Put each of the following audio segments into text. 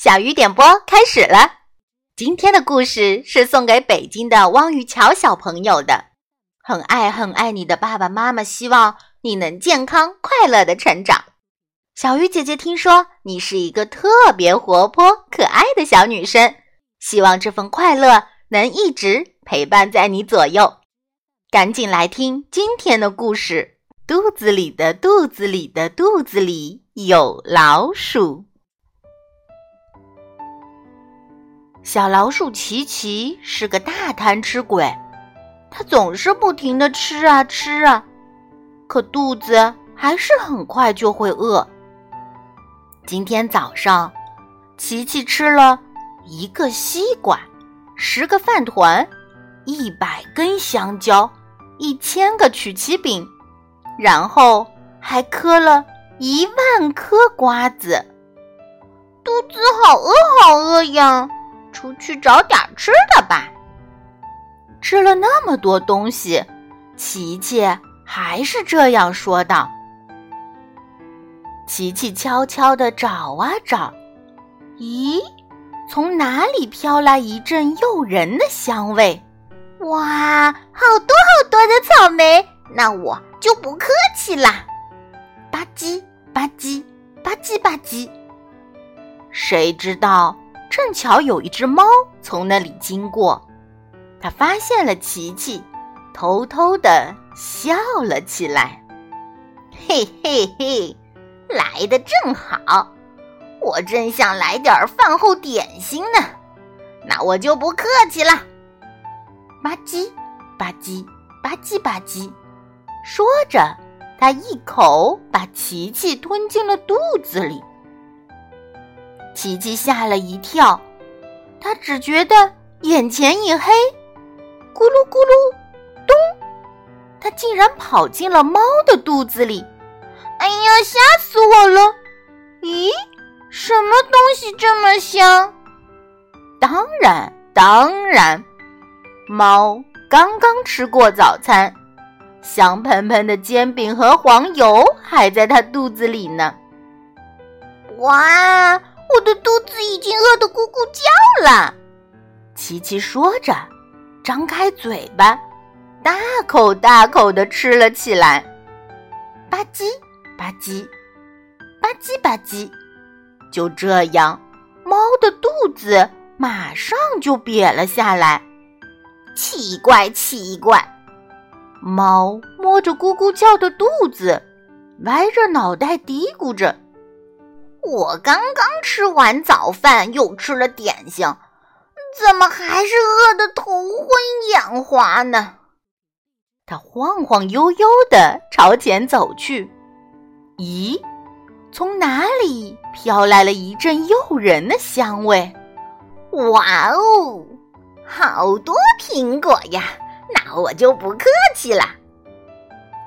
小鱼点播开始了。今天的故事是送给北京的汪玉桥小朋友的。很爱很爱你的爸爸妈妈，希望你能健康快乐的成长。小鱼姐姐听说你是一个特别活泼可爱的小女生，希望这份快乐能一直陪伴在你左右。赶紧来听今天的故事：肚子里的肚子里的肚子里有老鼠。小老鼠琪琪是个大贪吃鬼，它总是不停的吃啊吃啊，可肚子还是很快就会饿。今天早上，琪琪吃了一个西瓜，十个饭团，一百根香蕉，一千个曲奇饼，然后还嗑了一万颗瓜子，肚子好饿好饿呀！出去找点吃的吧。吃了那么多东西，琪琪还是这样说道。琪琪悄悄地找啊找，咦，从哪里飘来一阵诱人的香味？哇，好多好多的草莓！那我就不客气啦。吧唧吧唧吧唧吧唧，谁知道？正巧有一只猫从那里经过，它发现了琪琪，偷偷的笑了起来。嘿嘿嘿，来的正好，我正想来点饭后点心呢，那我就不客气了。吧唧吧唧吧唧吧唧，说着，它一口把琪琪吞进了肚子里。琪琪吓了一跳，他只觉得眼前一黑，咕噜咕噜，咚！他竟然跑进了猫的肚子里！哎呀，吓死我了！咦，什么东西这么香？当然，当然，猫刚刚吃过早餐，香喷喷的煎饼和黄油还在它肚子里呢。哇！我的肚子已经饿得咕咕叫了，琪琪说着，张开嘴巴，大口大口的吃了起来。吧唧吧唧，吧唧吧唧，就这样，猫的肚子马上就瘪了下来。奇怪奇怪，猫摸着咕咕叫的肚子，歪着脑袋嘀咕着。我刚刚吃完早饭，又吃了点心，怎么还是饿得头昏眼花呢？他晃晃悠悠地朝前走去。咦，从哪里飘来了一阵诱人的香味？哇哦，好多苹果呀！那我就不客气了。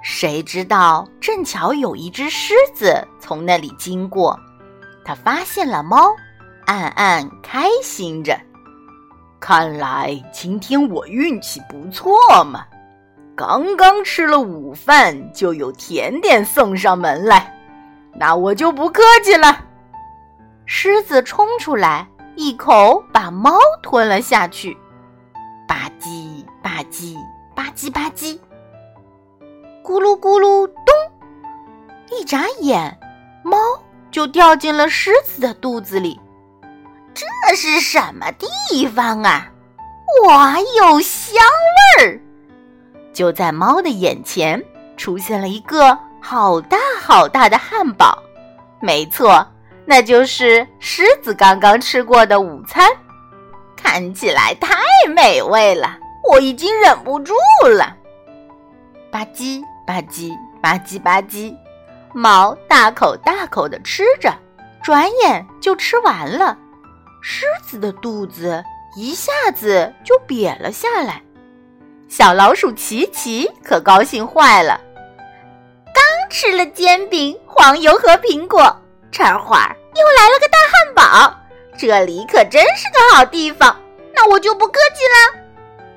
谁知道，正巧有一只狮子从那里经过。他发现了猫，暗暗开心着。看来今天我运气不错嘛！刚刚吃了午饭，就有甜点送上门来，那我就不客气了。狮子冲出来，一口把猫吞了下去。吧唧吧唧吧唧吧唧，咕噜咕噜咚！一眨眼，猫。就掉进了狮子的肚子里，这是什么地方啊？哇，有香味儿！就在猫的眼前出现了一个好大好大的汉堡，没错，那就是狮子刚刚吃过的午餐，看起来太美味了，我已经忍不住了。吧唧吧唧吧唧吧唧。猫大口大口的吃着，转眼就吃完了。狮子的肚子一下子就瘪了下来。小老鼠琪琪可高兴坏了，刚吃了煎饼、黄油和苹果，这会儿又来了个大汉堡，这里可真是个好地方。那我就不客气了。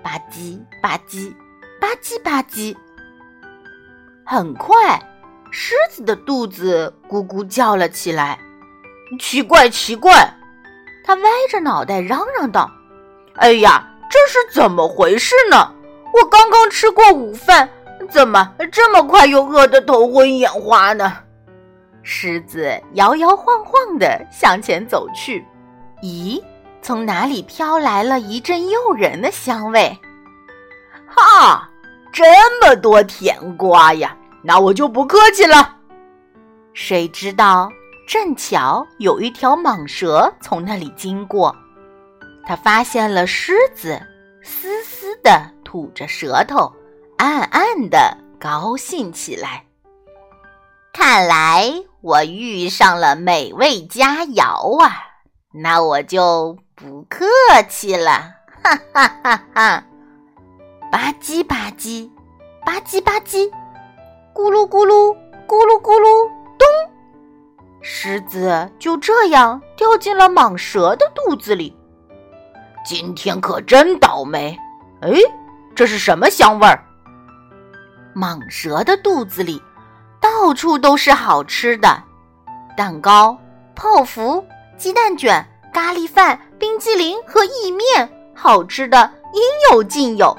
吧唧吧唧吧唧吧唧，很快。狮子的肚子咕咕叫了起来，奇怪奇怪，他歪着脑袋嚷嚷道：“哎呀，这是怎么回事呢？我刚刚吃过午饭，怎么这么快又饿得头昏眼花呢？”狮子摇摇晃晃地向前走去，咦，从哪里飘来了一阵诱人的香味？哈，这么多甜瓜呀！那我就不客气了。谁知道，正巧有一条蟒蛇从那里经过，它发现了狮子，嘶嘶地吐着舌头，暗暗地高兴起来。看来我遇上了美味佳肴啊！那我就不客气了，哈哈哈哈！吧唧吧唧，吧唧吧唧，咕噜咕噜，咕噜咕噜，咚！狮子就这样掉进了蟒蛇的肚子里。今天可真倒霉！哎，这是什么香味儿？蟒蛇的肚子里到处都是好吃的，蛋糕、泡芙、鸡蛋卷、咖喱饭、冰激凌和意面，好吃的应有尽有。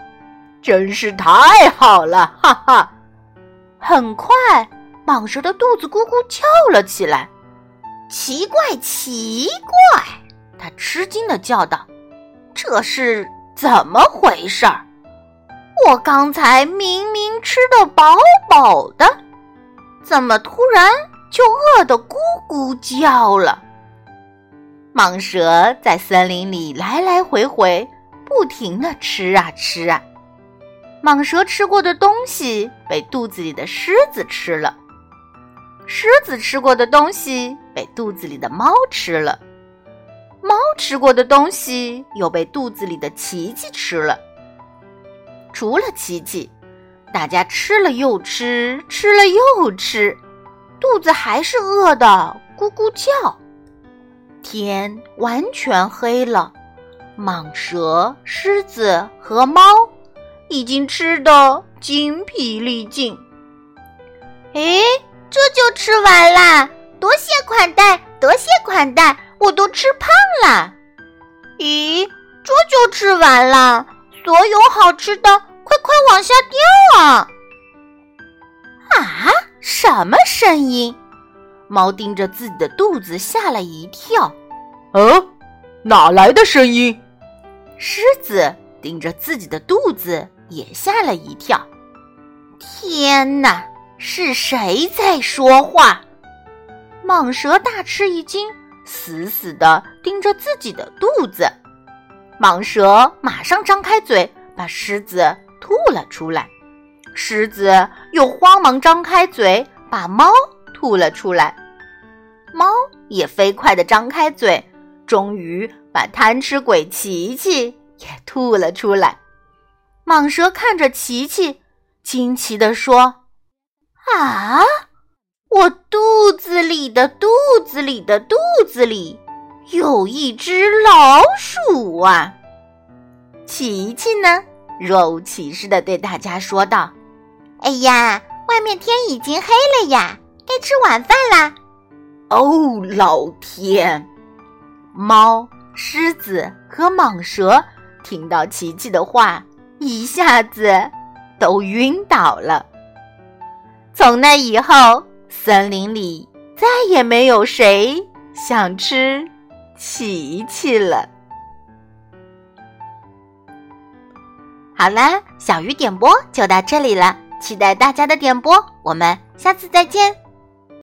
真是太好了，哈哈！很快，蟒蛇的肚子咕咕叫了起来。奇怪，奇怪！它吃惊的叫道：“这是怎么回事儿？我刚才明明吃得饱饱的，怎么突然就饿得咕咕叫了？”蟒蛇在森林里来来回回，不停的吃啊吃啊。蟒蛇吃过的东西被肚子里的狮子吃了，狮子吃过的东西被肚子里的猫吃了，猫吃过的东西又被肚子里的琪琪吃了。除了琪琪，大家吃了又吃，吃了又吃，肚子还是饿的咕咕叫。天完全黑了，蟒蛇、狮子和猫。已经吃得精疲力尽，哎，这就吃完啦！多谢款待，多谢款待，我都吃胖了。咦，这就吃完啦？所有好吃的，快快往下掉啊！啊，什么声音？猫盯着自己的肚子，吓了一跳。呃，哪来的声音？狮子盯着自己的肚子。也吓了一跳，天哪，是谁在说话？蟒蛇大吃一惊，死死地盯着自己的肚子。蟒蛇马上张开嘴，把狮子吐了出来。狮子又慌忙张开嘴，把猫吐了出来。猫也飞快地张开嘴，终于把贪吃鬼琪琪也吐了出来。蟒蛇看着琪琪，惊奇地说：“啊，我肚子里的肚子里的肚子里有一只老鼠啊！”琪琪呢，若无其事地对大家说道：“哎呀，外面天已经黑了呀，该吃晚饭啦！”哦，老天！猫、狮子和蟒蛇听到琪琪的话。一下子都晕倒了。从那以后，森林里再也没有谁想吃琪琪了。好啦，小鱼点播就到这里了，期待大家的点播，我们下次再见。